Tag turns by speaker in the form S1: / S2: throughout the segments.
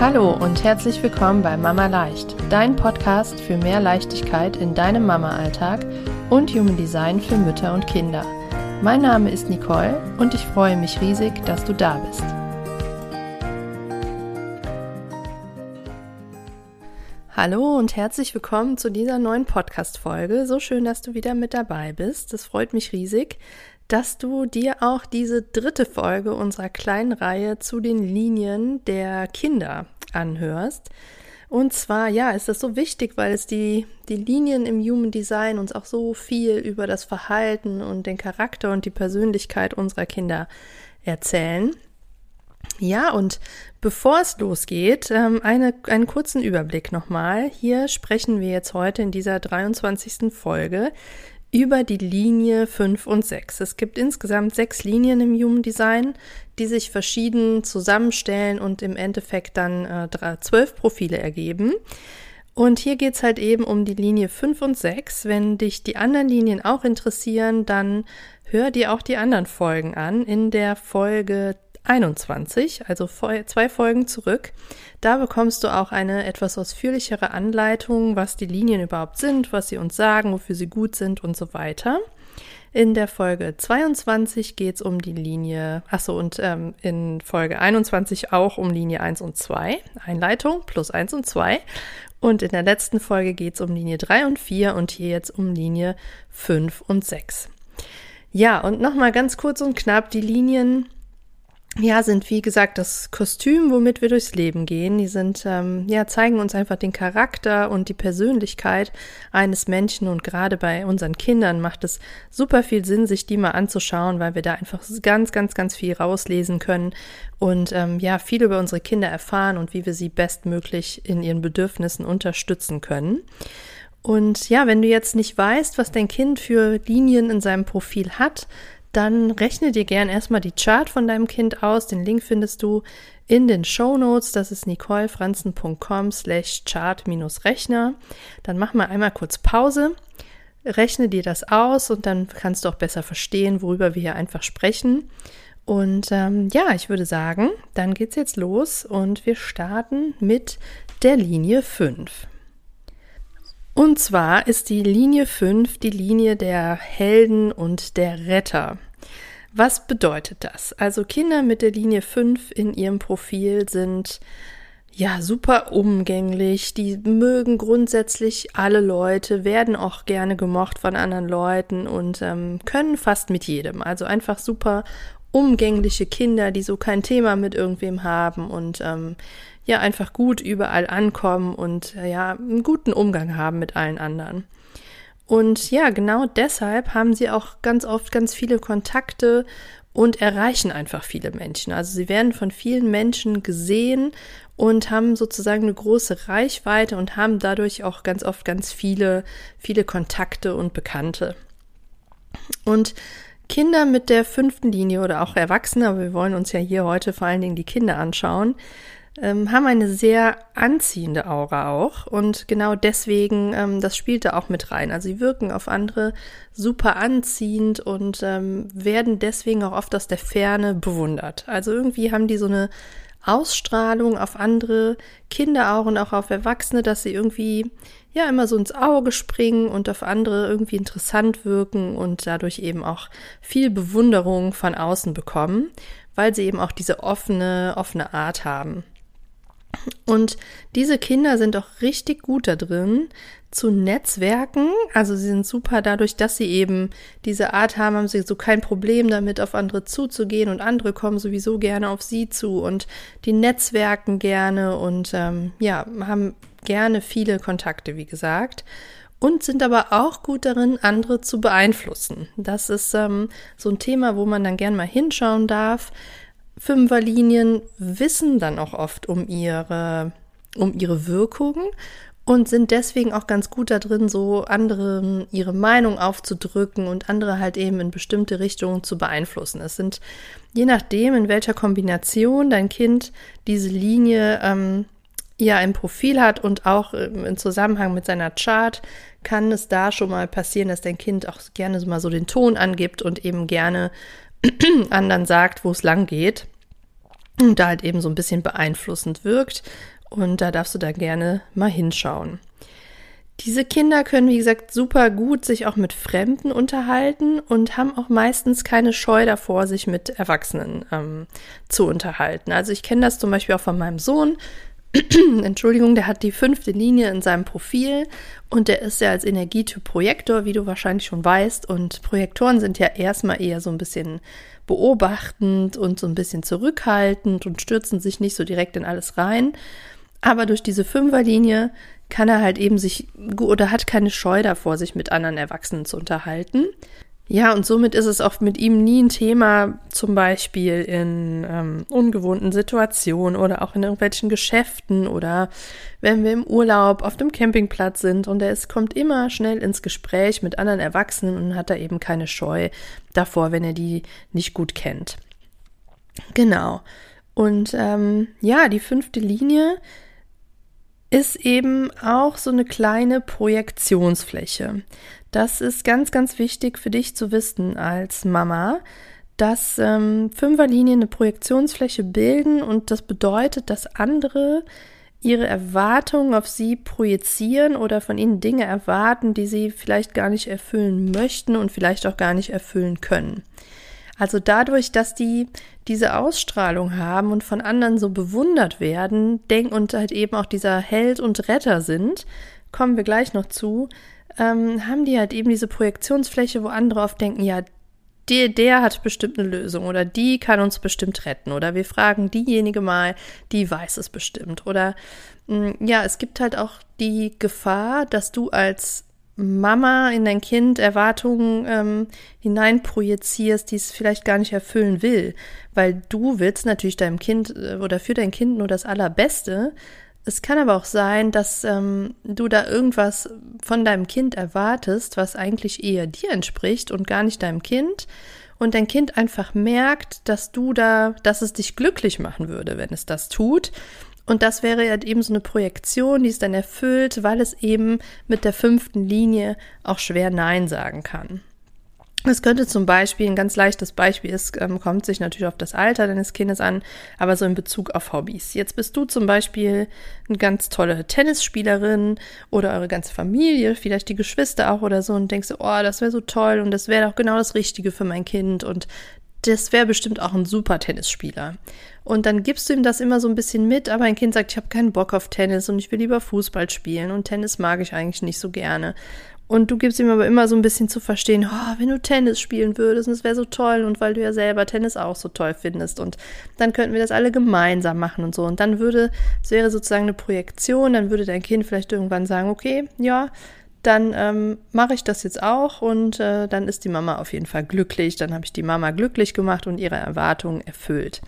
S1: Hallo und herzlich willkommen bei Mama Leicht, dein Podcast für mehr Leichtigkeit in deinem Mama-Alltag und Human Design für Mütter und Kinder. Mein Name ist Nicole und ich freue mich riesig, dass du da bist. Hallo und herzlich willkommen zu dieser neuen Podcast-Folge. So schön, dass du wieder mit dabei bist. Das freut mich riesig dass du dir auch diese dritte Folge unserer kleinen Reihe zu den Linien der Kinder anhörst. Und zwar, ja, ist das so wichtig, weil es die, die Linien im Human Design uns auch so viel über das Verhalten und den Charakter und die Persönlichkeit unserer Kinder erzählen. Ja, und bevor es losgeht, ähm, eine, einen kurzen Überblick nochmal. Hier sprechen wir jetzt heute in dieser 23. Folge über die Linie 5 und 6. Es gibt insgesamt sechs Linien im Human Design, die sich verschieden zusammenstellen und im Endeffekt dann äh, zwölf Profile ergeben. Und hier geht's halt eben um die Linie 5 und 6. Wenn dich die anderen Linien auch interessieren, dann hör dir auch die anderen Folgen an. In der Folge 21, also zwei Folgen zurück. Da bekommst du auch eine etwas ausführlichere Anleitung, was die Linien überhaupt sind, was sie uns sagen, wofür sie gut sind und so weiter. In der Folge 22 geht es um die Linie, achso, und ähm, in Folge 21 auch um Linie 1 und 2, Einleitung plus 1 und 2. Und in der letzten Folge geht es um Linie 3 und 4 und hier jetzt um Linie 5 und 6. Ja, und nochmal ganz kurz und knapp, die Linien ja, sind wie gesagt das Kostüm, womit wir durchs Leben gehen. Die sind, ähm, ja, zeigen uns einfach den Charakter und die Persönlichkeit eines Menschen und gerade bei unseren Kindern macht es super viel Sinn, sich die mal anzuschauen, weil wir da einfach ganz, ganz, ganz viel rauslesen können und ähm, ja, viel über unsere Kinder erfahren und wie wir sie bestmöglich in ihren Bedürfnissen unterstützen können. Und ja, wenn du jetzt nicht weißt, was dein Kind für Linien in seinem Profil hat, dann rechne dir gern erstmal die Chart von deinem Kind aus. Den Link findest du in den Show Notes. Das ist nicolefranzen.com slash chart-rechner. Dann mach mal einmal kurz Pause. Rechne dir das aus und dann kannst du auch besser verstehen, worüber wir hier einfach sprechen. Und ähm, ja, ich würde sagen, dann geht's jetzt los und wir starten mit der Linie 5. Und zwar ist die Linie 5 die Linie der Helden und der Retter. Was bedeutet das? Also Kinder mit der Linie 5 in ihrem Profil sind ja super umgänglich, die mögen grundsätzlich alle Leute, werden auch gerne gemocht von anderen Leuten und ähm, können fast mit jedem. Also einfach super umgängliche Kinder, die so kein Thema mit irgendwem haben und ähm, ja einfach gut überall ankommen und äh, ja einen guten Umgang haben mit allen anderen. Und ja, genau deshalb haben sie auch ganz oft ganz viele Kontakte und erreichen einfach viele Menschen. Also sie werden von vielen Menschen gesehen und haben sozusagen eine große Reichweite und haben dadurch auch ganz oft ganz viele, viele Kontakte und Bekannte. Und Kinder mit der fünften Linie oder auch Erwachsene, aber wir wollen uns ja hier heute vor allen Dingen die Kinder anschauen, ähm, haben eine sehr anziehende Aura auch und genau deswegen, ähm, das spielt da auch mit rein. Also sie wirken auf andere super anziehend und ähm, werden deswegen auch oft aus der Ferne bewundert. Also irgendwie haben die so eine Ausstrahlung auf andere Kinder auch und auch auf Erwachsene, dass sie irgendwie ja immer so ins Auge springen und auf andere irgendwie interessant wirken und dadurch eben auch viel Bewunderung von außen bekommen, weil sie eben auch diese offene, offene Art haben. Und diese Kinder sind auch richtig gut da drin, zu Netzwerken. Also sie sind super dadurch, dass sie eben diese Art haben, haben sie so kein Problem damit, auf andere zuzugehen und andere kommen sowieso gerne auf sie zu und die Netzwerken gerne und ähm, ja, haben gerne viele Kontakte, wie gesagt. Und sind aber auch gut darin, andere zu beeinflussen. Das ist ähm, so ein Thema, wo man dann gern mal hinschauen darf. Fünferlinien wissen dann auch oft um ihre, um ihre Wirkung und sind deswegen auch ganz gut da drin, so anderen ihre Meinung aufzudrücken und andere halt eben in bestimmte Richtungen zu beeinflussen. Es sind je nachdem, in welcher Kombination dein Kind diese Linie ähm, ja im Profil hat und auch im Zusammenhang mit seiner Chart, kann es da schon mal passieren, dass dein Kind auch gerne so mal so den Ton angibt und eben gerne anderen sagt, wo es lang geht. und da halt eben so ein bisschen beeinflussend wirkt. Und da darfst du da gerne mal hinschauen. Diese Kinder können, wie gesagt, super gut sich auch mit Fremden unterhalten und haben auch meistens keine Scheu davor, sich mit Erwachsenen ähm, zu unterhalten. Also ich kenne das zum Beispiel auch von meinem Sohn. Entschuldigung, der hat die fünfte Linie in seinem Profil und der ist ja als Energietyp Projektor, wie du wahrscheinlich schon weißt. Und Projektoren sind ja erstmal eher so ein bisschen beobachtend und so ein bisschen zurückhaltend und stürzen sich nicht so direkt in alles rein. Aber durch diese Fünferlinie kann er halt eben sich oder hat keine Scheu davor, sich mit anderen Erwachsenen zu unterhalten. Ja, und somit ist es auch mit ihm nie ein Thema, zum Beispiel in ähm, ungewohnten Situationen oder auch in irgendwelchen Geschäften oder wenn wir im Urlaub auf dem Campingplatz sind und er ist, kommt immer schnell ins Gespräch mit anderen Erwachsenen und hat da eben keine Scheu davor, wenn er die nicht gut kennt. Genau. Und ähm, ja, die fünfte Linie ist eben auch so eine kleine Projektionsfläche. Das ist ganz, ganz wichtig für dich zu wissen als Mama, dass ähm, Fünferlinien eine Projektionsfläche bilden und das bedeutet, dass andere ihre Erwartungen auf sie projizieren oder von ihnen Dinge erwarten, die sie vielleicht gar nicht erfüllen möchten und vielleicht auch gar nicht erfüllen können. Also dadurch, dass die diese Ausstrahlung haben und von anderen so bewundert werden, denk und halt eben auch dieser Held und Retter sind, kommen wir gleich noch zu, ähm, haben die halt eben diese Projektionsfläche, wo andere oft denken, ja, der, der hat bestimmt eine Lösung oder die kann uns bestimmt retten oder wir fragen diejenige mal, die weiß es bestimmt oder mh, mm, ja, es gibt halt auch die Gefahr, dass du als Mama in dein Kind Erwartungen ähm, hineinprojizierst, die es vielleicht gar nicht erfüllen will, weil du willst natürlich deinem Kind äh, oder für dein Kind nur das Allerbeste. Es kann aber auch sein, dass ähm, du da irgendwas von deinem Kind erwartest, was eigentlich eher dir entspricht und gar nicht deinem Kind. Und dein Kind einfach merkt, dass du da, dass es dich glücklich machen würde, wenn es das tut. Und das wäre halt eben so eine Projektion, die es dann erfüllt, weil es eben mit der fünften Linie auch schwer Nein sagen kann. Es könnte zum Beispiel, ein ganz leichtes Beispiel ist, ähm, kommt sich natürlich auf das Alter deines Kindes an, aber so in Bezug auf Hobbys. Jetzt bist du zum Beispiel eine ganz tolle Tennisspielerin oder eure ganze Familie, vielleicht die Geschwister auch oder so und denkst, oh, das wäre so toll und das wäre doch genau das Richtige für mein Kind und das wäre bestimmt auch ein super Tennisspieler. Und dann gibst du ihm das immer so ein bisschen mit, aber ein Kind sagt, ich habe keinen Bock auf Tennis und ich will lieber Fußball spielen und Tennis mag ich eigentlich nicht so gerne. Und du gibst ihm aber immer so ein bisschen zu verstehen, oh, wenn du Tennis spielen würdest, das wäre so toll und weil du ja selber Tennis auch so toll findest und dann könnten wir das alle gemeinsam machen und so. Und dann würde, es wäre sozusagen eine Projektion, dann würde dein Kind vielleicht irgendwann sagen, okay, ja, dann ähm, mache ich das jetzt auch und äh, dann ist die Mama auf jeden Fall glücklich. Dann habe ich die Mama glücklich gemacht und ihre Erwartungen erfüllt.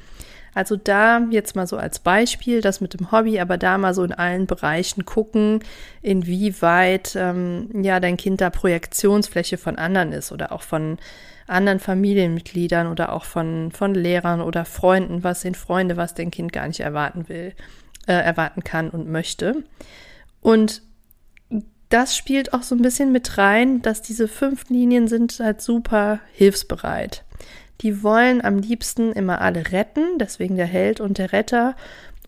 S1: Also da jetzt mal so als Beispiel das mit dem Hobby, aber da mal so in allen Bereichen gucken, inwieweit ähm, ja dein Kind da Projektionsfläche von anderen ist oder auch von anderen Familienmitgliedern oder auch von, von Lehrern oder Freunden, was sind Freunde, was dein Kind gar nicht erwarten will, äh, erwarten kann und möchte. Und das spielt auch so ein bisschen mit rein, dass diese fünf Linien sind halt super hilfsbereit. Die wollen am liebsten immer alle retten, deswegen der Held und der Retter,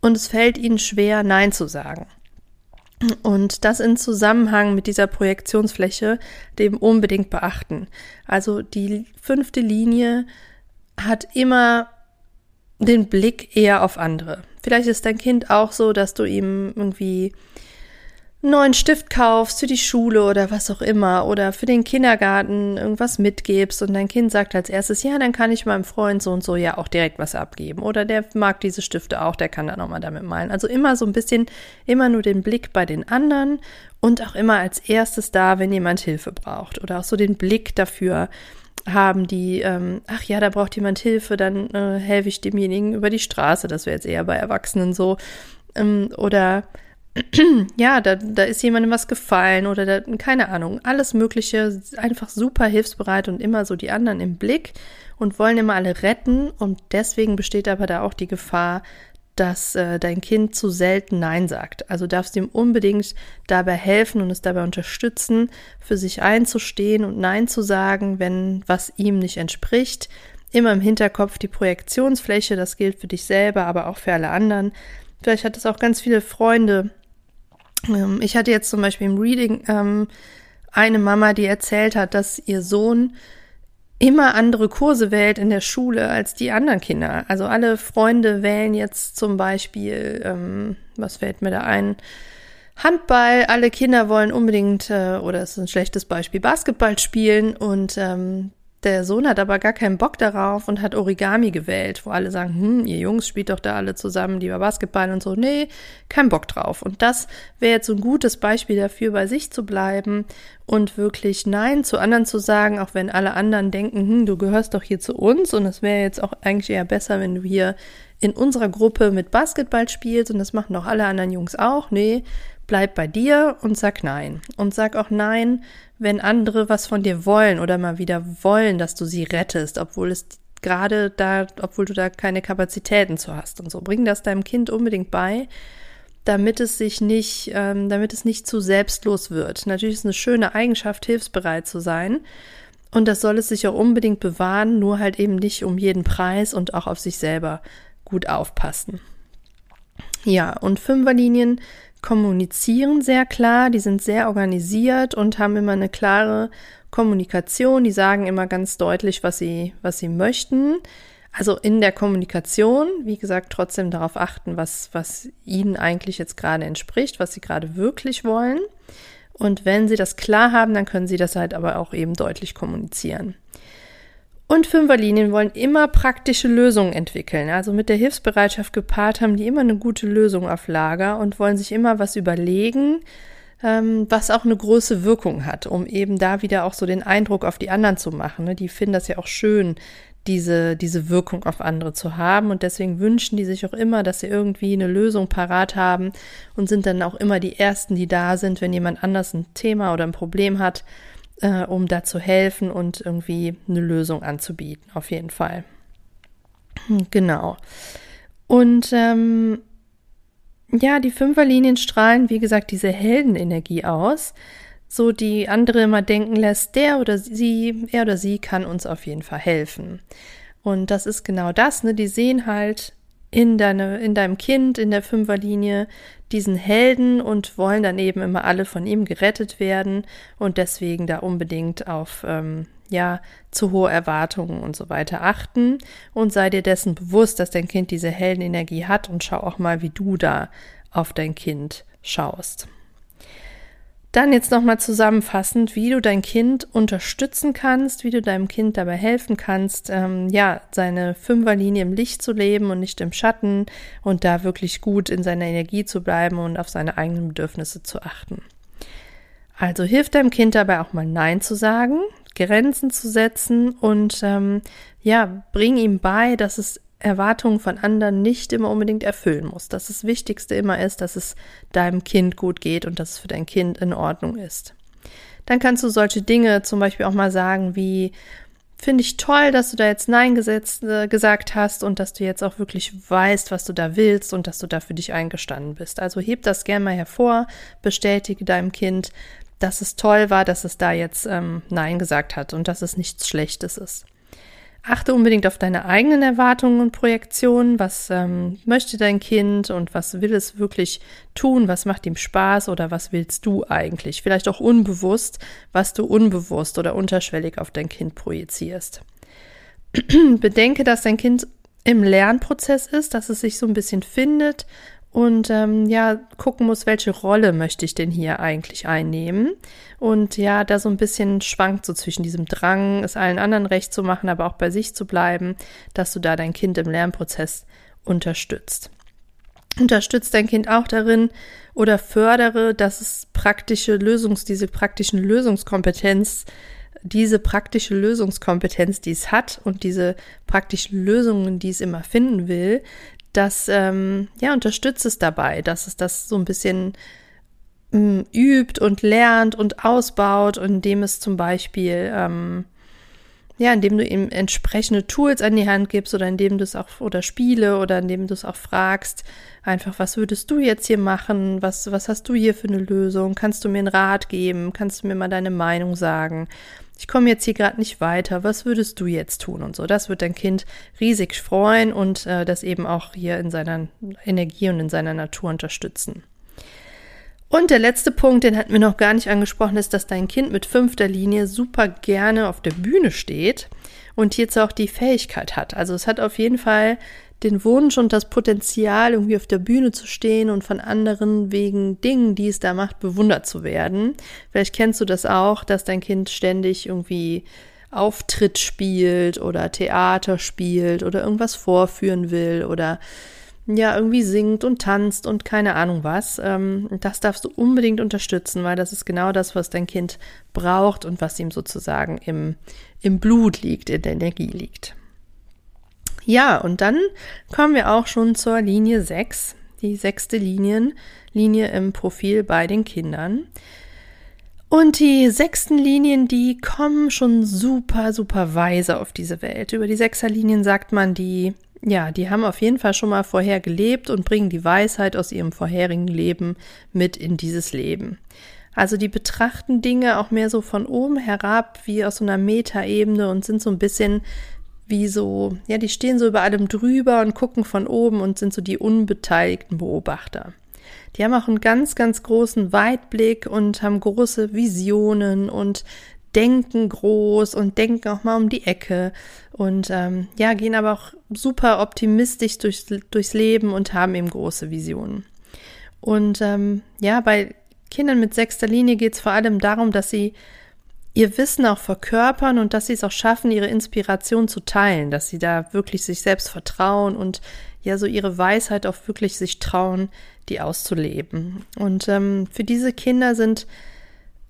S1: und es fällt ihnen schwer, Nein zu sagen. Und das in Zusammenhang mit dieser Projektionsfläche dem unbedingt beachten. Also die fünfte Linie hat immer den Blick eher auf andere. Vielleicht ist dein Kind auch so, dass du ihm irgendwie einen neuen Stift kaufst für die Schule oder was auch immer oder für den Kindergarten irgendwas mitgibst und dein Kind sagt als erstes, ja, dann kann ich meinem Freund so und so ja auch direkt was abgeben oder der mag diese Stifte auch, der kann dann auch mal damit malen. Also immer so ein bisschen, immer nur den Blick bei den anderen und auch immer als erstes da, wenn jemand Hilfe braucht oder auch so den Blick dafür haben, die, ähm, ach ja, da braucht jemand Hilfe, dann äh, helfe ich demjenigen über die Straße. Das wäre jetzt eher bei Erwachsenen so. Ähm, oder ja, da, da ist jemandem was gefallen oder da, keine Ahnung, alles Mögliche, einfach super hilfsbereit und immer so die anderen im Blick und wollen immer alle retten und deswegen besteht aber da auch die Gefahr, dass äh, dein Kind zu selten Nein sagt. Also darfst du ihm unbedingt dabei helfen und es dabei unterstützen, für sich einzustehen und Nein zu sagen, wenn was ihm nicht entspricht. immer im Hinterkopf die Projektionsfläche, das gilt für dich selber, aber auch für alle anderen. Vielleicht hat es auch ganz viele Freunde. Ähm, ich hatte jetzt zum Beispiel im Reading ähm, eine Mama, die erzählt hat, dass ihr Sohn immer andere Kurse wählt in der Schule als die anderen Kinder. Also alle Freunde wählen jetzt zum Beispiel, ähm, was fällt mir da ein? Handball, alle Kinder wollen unbedingt, äh, oder ist ein schlechtes Beispiel, Basketball spielen und ähm, der Sohn hat aber gar keinen Bock darauf und hat Origami gewählt, wo alle sagen, hm, ihr Jungs spielt doch da alle zusammen lieber Basketball und so. Nee, kein Bock drauf. Und das wäre jetzt so ein gutes Beispiel dafür, bei sich zu bleiben und wirklich Nein zu anderen zu sagen, auch wenn alle anderen denken, hm, du gehörst doch hier zu uns und es wäre jetzt auch eigentlich eher besser, wenn du hier in unserer Gruppe mit Basketball spielst und das machen doch alle anderen Jungs auch. Nee, bleib bei dir und sag Nein. Und sag auch Nein, wenn andere was von dir wollen oder mal wieder wollen, dass du sie rettest, obwohl es gerade da, obwohl du da keine Kapazitäten zu hast und so. Bring das deinem Kind unbedingt bei, damit es sich nicht, ähm, damit es nicht zu selbstlos wird. Natürlich ist es eine schöne Eigenschaft, hilfsbereit zu sein. Und das soll es sich auch unbedingt bewahren, nur halt eben nicht um jeden Preis und auch auf sich selber gut aufpassen. Ja, und Fünferlinien kommunizieren sehr klar, die sind sehr organisiert und haben immer eine klare Kommunikation, die sagen immer ganz deutlich, was sie, was sie möchten. Also in der Kommunikation, wie gesagt, trotzdem darauf achten, was, was ihnen eigentlich jetzt gerade entspricht, was sie gerade wirklich wollen. Und wenn sie das klar haben, dann können sie das halt aber auch eben deutlich kommunizieren. Und Fünferlinien wollen immer praktische Lösungen entwickeln. Also mit der Hilfsbereitschaft gepaart haben die immer eine gute Lösung auf Lager und wollen sich immer was überlegen, ähm, was auch eine große Wirkung hat, um eben da wieder auch so den Eindruck auf die anderen zu machen. Ne? Die finden das ja auch schön, diese, diese Wirkung auf andere zu haben. Und deswegen wünschen die sich auch immer, dass sie irgendwie eine Lösung parat haben und sind dann auch immer die Ersten, die da sind, wenn jemand anders ein Thema oder ein Problem hat äh, um da zu helfen und irgendwie eine Lösung anzubieten, auf jeden Fall. Hm, genau. Und ähm, ja, die Fünferlinien strahlen, wie gesagt, diese Heldenenergie aus, so die andere immer denken lässt, der oder sie, er oder sie kann uns auf jeden Fall helfen. Und das ist genau das, ne? Die sehen halt in, deine, in deinem Kind, in der Fünferlinie, diesen Helden und wollen dann eben immer alle von ihm gerettet werden und deswegen da unbedingt auf ähm, ja zu hohe Erwartungen und so weiter achten und sei dir dessen bewusst, dass dein Kind diese Heldenenergie hat und schau auch mal, wie du da auf dein Kind schaust. Dann jetzt nochmal zusammenfassend, wie du dein Kind unterstützen kannst, wie du deinem Kind dabei helfen kannst, ähm, ja, seine Fünferlinie im Licht zu leben und nicht im Schatten und da wirklich gut in seiner Energie zu bleiben und auf seine eigenen Bedürfnisse zu achten. Also hilf deinem Kind dabei auch mal Nein zu sagen, Grenzen zu setzen und ähm, ja, bring ihm bei, dass es Erwartungen von anderen nicht immer unbedingt erfüllen muss. Dass das Wichtigste immer ist, dass es deinem Kind gut geht und dass es für dein Kind in Ordnung ist. Dann kannst du solche Dinge zum Beispiel auch mal sagen wie, finde ich toll, dass du da jetzt Nein gesetzt, äh, gesagt hast und dass du jetzt auch wirklich weißt, was du da willst und dass du da für dich eingestanden bist. Also heb das gerne mal hervor, bestätige deinem Kind, dass es toll war, dass es da jetzt ähm, Nein gesagt hat und dass es nichts Schlechtes ist. Achte unbedingt auf deine eigenen Erwartungen und Projektionen. Was ähm, möchte dein Kind und was will es wirklich tun? Was macht ihm Spaß oder was willst du eigentlich? Vielleicht auch unbewusst, was du unbewusst oder unterschwellig auf dein Kind projizierst. Bedenke, dass dein Kind im Lernprozess ist, dass es sich so ein bisschen findet und ähm, ja, gucken muss, welche Rolle möchte ich denn hier eigentlich einnehmen. Und ja, da so ein bisschen schwankt so zwischen diesem Drang, es allen anderen recht zu machen, aber auch bei sich zu bleiben, dass du da dein Kind im Lernprozess unterstützt. Unterstützt dein Kind auch darin oder fördere, dass es praktische Lösungs, diese praktischen Lösungskompetenz diese praktische Lösungskompetenz, die es hat und diese praktischen Lösungen, die es immer finden will, das ähm, ja unterstützt es dabei, dass es das so ein bisschen ähm, übt und lernt und ausbaut, indem es zum Beispiel ähm, ja, indem du ihm entsprechende Tools an die Hand gibst oder indem du es auch oder Spiele oder indem du es auch fragst, einfach, was würdest du jetzt hier machen? Was, was hast du hier für eine Lösung? Kannst du mir einen Rat geben? Kannst du mir mal deine Meinung sagen? Ich komme jetzt hier gerade nicht weiter, was würdest du jetzt tun und so. Das wird dein Kind riesig freuen und äh, das eben auch hier in seiner Energie und in seiner Natur unterstützen. Und der letzte Punkt, den hatten wir noch gar nicht angesprochen, ist, dass dein Kind mit fünfter Linie super gerne auf der Bühne steht und jetzt auch die Fähigkeit hat. Also es hat auf jeden Fall den Wunsch und das Potenzial, irgendwie auf der Bühne zu stehen und von anderen wegen Dingen, die es da macht, bewundert zu werden. Vielleicht kennst du das auch, dass dein Kind ständig irgendwie Auftritt spielt oder Theater spielt oder irgendwas vorführen will oder ja, irgendwie singt und tanzt und keine Ahnung was. Ähm, das darfst du unbedingt unterstützen, weil das ist genau das, was dein Kind braucht und was ihm sozusagen im, im Blut liegt, in der Energie liegt. Ja, und dann kommen wir auch schon zur Linie 6, die sechste Linien, Linie im Profil bei den Kindern. Und die sechsten Linien, die kommen schon super, super weise auf diese Welt. Über die Sechserlinien sagt man, die ja, die haben auf jeden Fall schon mal vorher gelebt und bringen die Weisheit aus ihrem vorherigen Leben mit in dieses Leben. Also die betrachten Dinge auch mehr so von oben herab, wie aus so einer Metaebene und sind so ein bisschen wie so, ja, die stehen so über allem drüber und gucken von oben und sind so die unbeteiligten Beobachter. Die haben auch einen ganz, ganz großen Weitblick und haben große Visionen und denken groß und denken auch mal um die Ecke und ähm, ja, gehen aber auch super optimistisch durchs, durchs Leben und haben eben große Visionen. Und ähm, ja, bei Kindern mit sechster Linie geht es vor allem darum, dass sie ihr Wissen auch verkörpern und dass sie es auch schaffen, ihre Inspiration zu teilen, dass sie da wirklich sich selbst vertrauen und ja so ihre Weisheit auch wirklich sich trauen, die auszuleben. Und ähm, für diese Kinder sind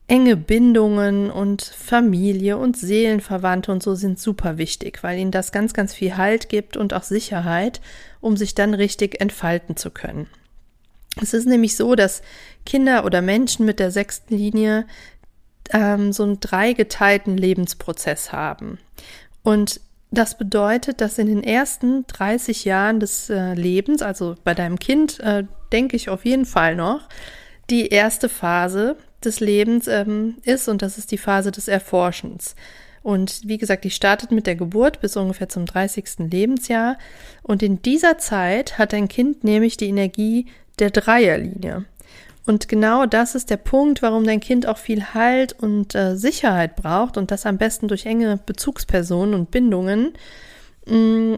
S1: enge Bindungen und Familie und Seelenverwandte und so sind super wichtig, weil ihnen das ganz, ganz viel Halt gibt und auch Sicherheit, um sich dann richtig entfalten zu können. Es ist nämlich so, dass Kinder oder Menschen mit der sechsten Linie ähm, so einen dreigeteilten Lebensprozess haben. Und das bedeutet, dass in den ersten 30 Jahren des äh, Lebens, also bei deinem Kind, äh, denke ich auf jeden Fall noch, die erste Phase des Lebens ähm, ist und das ist die Phase des Erforschens. Und wie gesagt, die startet mit der Geburt bis ungefähr zum 30. Lebensjahr. Und in dieser Zeit hat dein Kind nämlich die Energie der Dreierlinie. Und genau das ist der Punkt, warum dein Kind auch viel Halt und äh, Sicherheit braucht und das am besten durch enge Bezugspersonen und Bindungen, mm,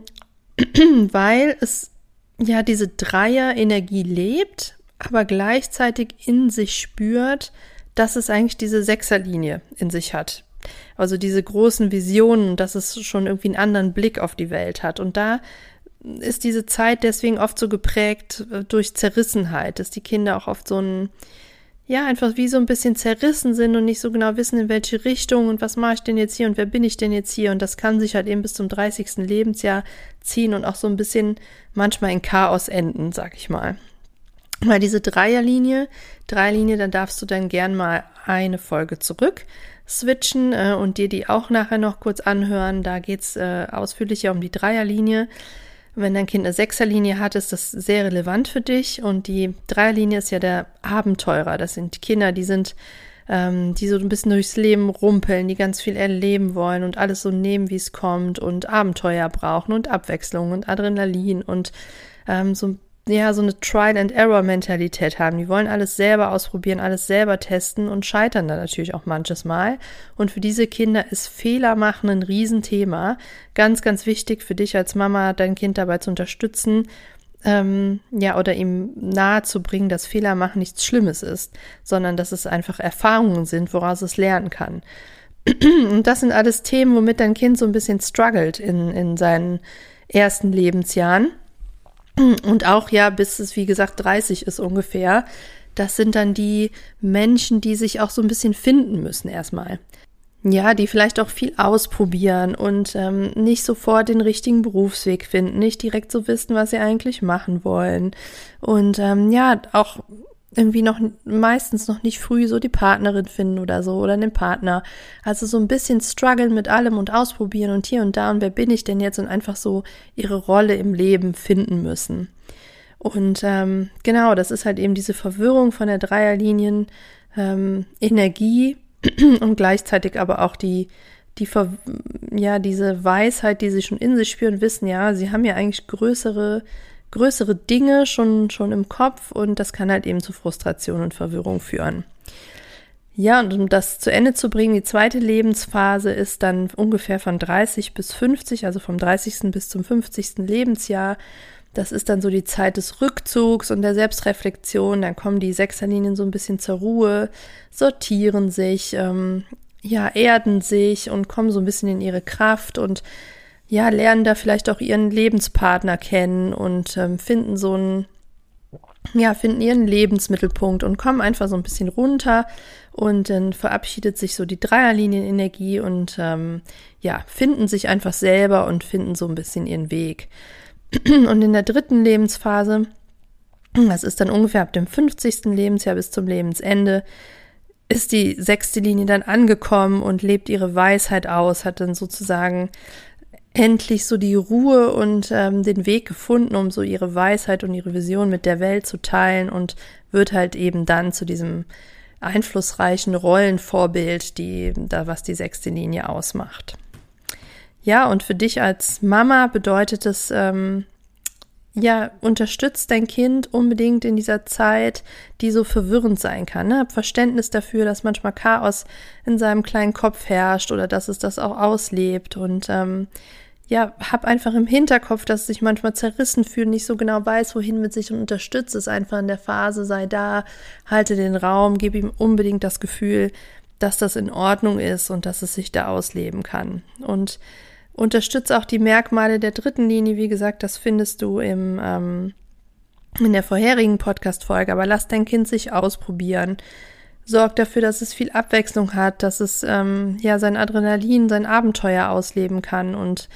S1: weil es ja diese Dreier-Energie lebt, aber gleichzeitig in sich spürt, dass es eigentlich diese Sechserlinie in sich hat. Also diese großen Visionen, dass es schon irgendwie einen anderen Blick auf die Welt hat. Und da ist diese Zeit deswegen oft so geprägt äh, durch Zerrissenheit, dass die Kinder auch oft so ein, ja, einfach wie so ein bisschen zerrissen sind und nicht so genau wissen, in welche Richtung und was mache ich denn jetzt hier und wer bin ich denn jetzt hier. Und das kann sich halt eben bis zum 30. Lebensjahr ziehen und auch so ein bisschen manchmal in Chaos enden, sag ich mal. Weil diese Dreierlinie, Dreierlinie, da darfst du dann gern mal eine Folge zurück switchen äh, und dir die auch nachher noch kurz anhören. Da geht's äh, ausführlicher um die Dreierlinie. Wenn dein Kind eine Sechserlinie hat, ist das sehr relevant für dich. Und die Dreierlinie ist ja der Abenteurer. Das sind Kinder, die sind, ähm, die so ein bisschen durchs Leben rumpeln, die ganz viel erleben wollen und alles so nehmen, wie es kommt und Abenteuer brauchen und Abwechslung und Adrenalin und ähm, so ein ja, so eine Trial-and-Error-Mentalität haben. Die wollen alles selber ausprobieren, alles selber testen und scheitern dann natürlich auch manches Mal. Und für diese Kinder ist Fehler machen ein Riesenthema. Ganz, ganz wichtig für dich als Mama, dein Kind dabei zu unterstützen, ähm, ja, oder ihm nahe zu bringen, dass Fehler machen nichts Schlimmes ist, sondern dass es einfach Erfahrungen sind, woraus es lernen kann. Und das sind alles Themen, womit dein Kind so ein bisschen struggelt in, in seinen ersten Lebensjahren. Und auch ja, bis es wie gesagt 30 ist ungefähr. Das sind dann die Menschen, die sich auch so ein bisschen finden müssen erstmal. Ja, die vielleicht auch viel ausprobieren und ähm, nicht sofort den richtigen Berufsweg finden, nicht direkt so wissen, was sie eigentlich machen wollen. Und ähm, ja, auch irgendwie noch meistens noch nicht früh so die Partnerin finden oder so oder den Partner. Also so ein bisschen strugglen mit allem und ausprobieren und hier und da und wer bin ich denn jetzt und einfach so ihre Rolle im Leben finden müssen. Und ähm, genau, das ist halt eben diese Verwirrung von der Dreierlinien ähm, Energie, und gleichzeitig aber auch die, die, ja, diese Weisheit, die sie schon in sich spüren, wissen, ja, sie haben ja eigentlich größere, größere Dinge schon, schon im Kopf und das kann halt eben zu Frustration und Verwirrung führen. Ja, und um das zu Ende zu bringen, die zweite Lebensphase ist dann ungefähr von 30 bis 50, also vom 30. bis zum 50. Lebensjahr. Das ist dann so die Zeit des Rückzugs und der Selbstreflexion. Dann kommen die Sechserlinien so ein bisschen zur Ruhe, sortieren sich, ähm, ja, erden sich und kommen so ein bisschen in ihre Kraft und ja, lernen da vielleicht auch ihren Lebenspartner kennen und ähm, finden so einen, ja, finden ihren Lebensmittelpunkt und kommen einfach so ein bisschen runter und dann verabschiedet sich so die Dreierlinienenergie und ähm, ja, finden sich einfach selber und finden so ein bisschen ihren Weg. Und in der dritten Lebensphase, das ist dann ungefähr ab dem 50. Lebensjahr bis zum Lebensende, ist die sechste Linie dann angekommen und lebt ihre Weisheit aus, hat dann sozusagen endlich so die Ruhe und ähm, den Weg gefunden, um so ihre Weisheit und ihre Vision mit der Welt zu teilen und wird halt eben dann zu diesem einflussreichen Rollenvorbild, die da was die sechste Linie ausmacht. Ja, und für dich als Mama bedeutet es, ähm, ja, unterstützt dein Kind unbedingt in dieser Zeit, die so verwirrend sein kann. Ne? Hab Verständnis dafür, dass manchmal Chaos in seinem kleinen Kopf herrscht oder dass es das auch auslebt und ähm, ja, hab einfach im Hinterkopf, dass sich manchmal zerrissen fühlt, nicht so genau weiß, wohin mit sich und unterstütze es einfach in der Phase, sei da, halte den Raum, gib ihm unbedingt das Gefühl, dass das in Ordnung ist und dass es sich da ausleben kann. Und unterstütze auch die Merkmale der dritten Linie, wie gesagt, das findest du im, ähm, in der vorherigen Podcast-Folge, aber lass dein Kind sich ausprobieren. Sorg dafür, dass es viel Abwechslung hat, dass es ähm, ja sein Adrenalin, sein Abenteuer ausleben kann und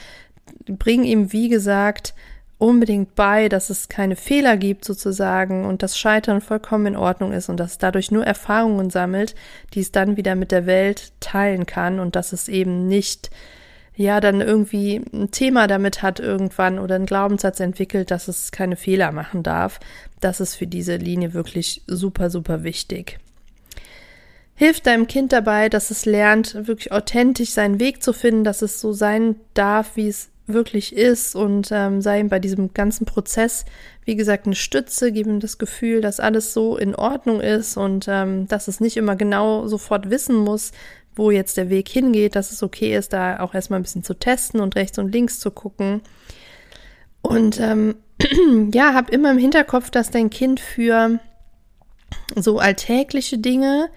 S1: bringen ihm, wie gesagt, unbedingt bei, dass es keine Fehler gibt sozusagen und das Scheitern vollkommen in Ordnung ist und dass es dadurch nur Erfahrungen sammelt, die es dann wieder mit der Welt teilen kann und dass es eben nicht ja dann irgendwie ein Thema damit hat irgendwann oder einen Glaubenssatz entwickelt, dass es keine Fehler machen darf. Das ist für diese Linie wirklich super, super wichtig. Hilf deinem Kind dabei, dass es lernt, wirklich authentisch seinen Weg zu finden, dass es so sein darf, wie es wirklich ist und ähm, sei ihm bei diesem ganzen Prozess, wie gesagt, eine Stütze, gib ihm das Gefühl, dass alles so in Ordnung ist und ähm, dass es nicht immer genau sofort wissen muss, wo jetzt der Weg hingeht, dass es okay ist, da auch erstmal ein bisschen zu testen und rechts und links zu gucken. Und ähm, ja, hab immer im Hinterkopf, dass dein Kind für so alltägliche Dinge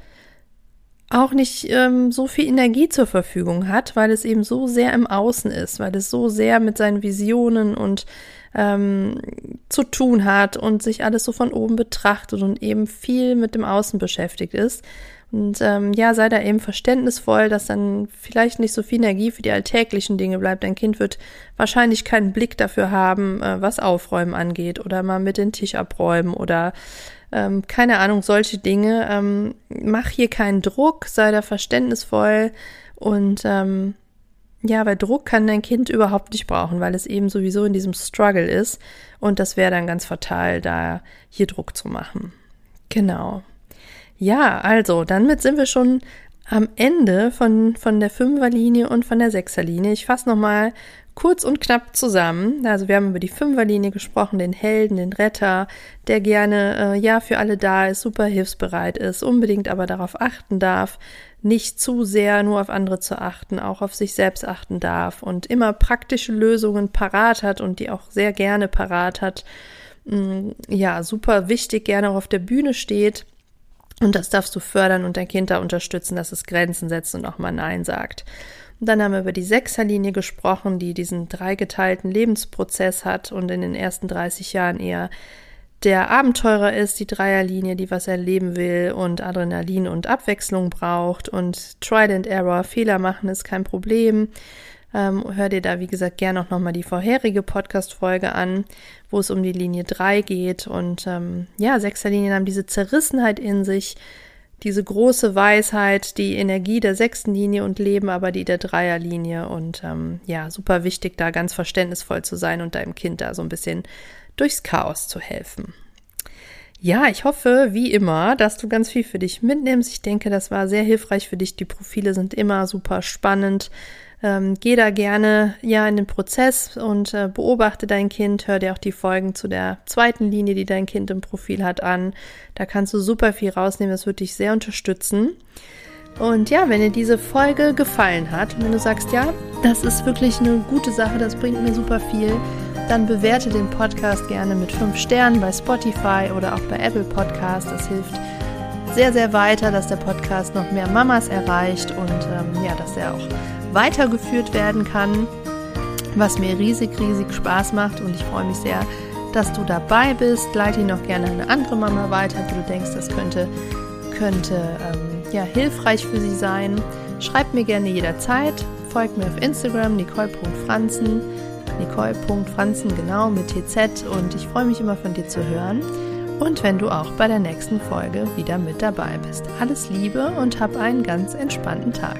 S1: auch nicht ähm, so viel Energie zur Verfügung hat, weil es eben so sehr im Außen ist, weil es so sehr mit seinen Visionen und ähm, zu tun hat und sich alles so von oben betrachtet und eben viel mit dem Außen beschäftigt ist. Und ähm, ja, sei da eben verständnisvoll, dass dann vielleicht nicht so viel Energie für die alltäglichen Dinge bleibt. Dein Kind wird wahrscheinlich keinen Blick dafür haben, äh, was Aufräumen angeht oder mal mit den Tisch abräumen oder ähm, keine Ahnung, solche Dinge. Ähm, mach hier keinen Druck, sei da verständnisvoll und ähm, ja, weil Druck kann dein Kind überhaupt nicht brauchen, weil es eben sowieso in diesem Struggle ist und das wäre dann ganz fatal, da hier Druck zu machen. Genau. Ja, also, damit sind wir schon am Ende von, von der Fünferlinie und von der Sechserlinie. Ich fasse nochmal kurz und knapp zusammen. Also wir haben über die Fünferlinie gesprochen, den Helden, den Retter, der gerne äh, ja für alle da ist, super hilfsbereit ist, unbedingt aber darauf achten darf, nicht zu sehr nur auf andere zu achten, auch auf sich selbst achten darf und immer praktische Lösungen parat hat und die auch sehr gerne parat hat. Mm, ja, super wichtig, gerne auch auf der Bühne steht. Und das darfst du fördern und dein Kind da unterstützen, dass es Grenzen setzt und auch mal Nein sagt. Und dann haben wir über die Sechserlinie gesprochen, die diesen dreigeteilten Lebensprozess hat und in den ersten 30 Jahren eher der Abenteurer ist, die Dreierlinie, die was erleben will und Adrenalin und Abwechslung braucht und Trial and Error, Fehler machen ist kein Problem. Ähm, hör dir da, wie gesagt, gerne auch nochmal die vorherige Podcast-Folge an, wo es um die Linie 3 geht. Und ähm, ja, Sechserlinien haben diese Zerrissenheit in sich, diese große Weisheit, die Energie der sechsten Linie und leben aber die der Dreierlinie. Und ähm, ja, super wichtig, da ganz verständnisvoll zu sein und deinem Kind da so ein bisschen durchs Chaos zu helfen. Ja, ich hoffe, wie immer, dass du ganz viel für dich mitnimmst. Ich denke, das war sehr hilfreich für dich. Die Profile sind immer super spannend. Ähm, geh da gerne ja in den Prozess und äh, beobachte dein Kind. Hör dir auch die Folgen zu der zweiten Linie, die dein Kind im Profil hat, an. Da kannst du super viel rausnehmen. Das wird dich sehr unterstützen. Und ja, wenn dir diese Folge gefallen hat, wenn du sagst, ja, das ist wirklich eine gute Sache, das bringt mir super viel, dann bewerte den Podcast gerne mit 5 Sternen bei Spotify oder auch bei Apple Podcast. Das hilft sehr, sehr weiter, dass der Podcast noch mehr Mamas erreicht und ähm, ja, dass er auch weitergeführt werden kann, was mir riesig, riesig Spaß macht und ich freue mich sehr, dass du dabei bist. Leite ihn noch gerne eine andere Mama weiter, wo du denkst, das könnte, könnte ähm, ja, hilfreich für sie sein. Schreib mir gerne jederzeit. Folgt mir auf Instagram, nicole.franzen. Nicole.franzen, genau, mit TZ. Und ich freue mich immer von dir zu hören. Und wenn du auch bei der nächsten Folge wieder mit dabei bist. Alles Liebe und hab einen ganz entspannten Tag.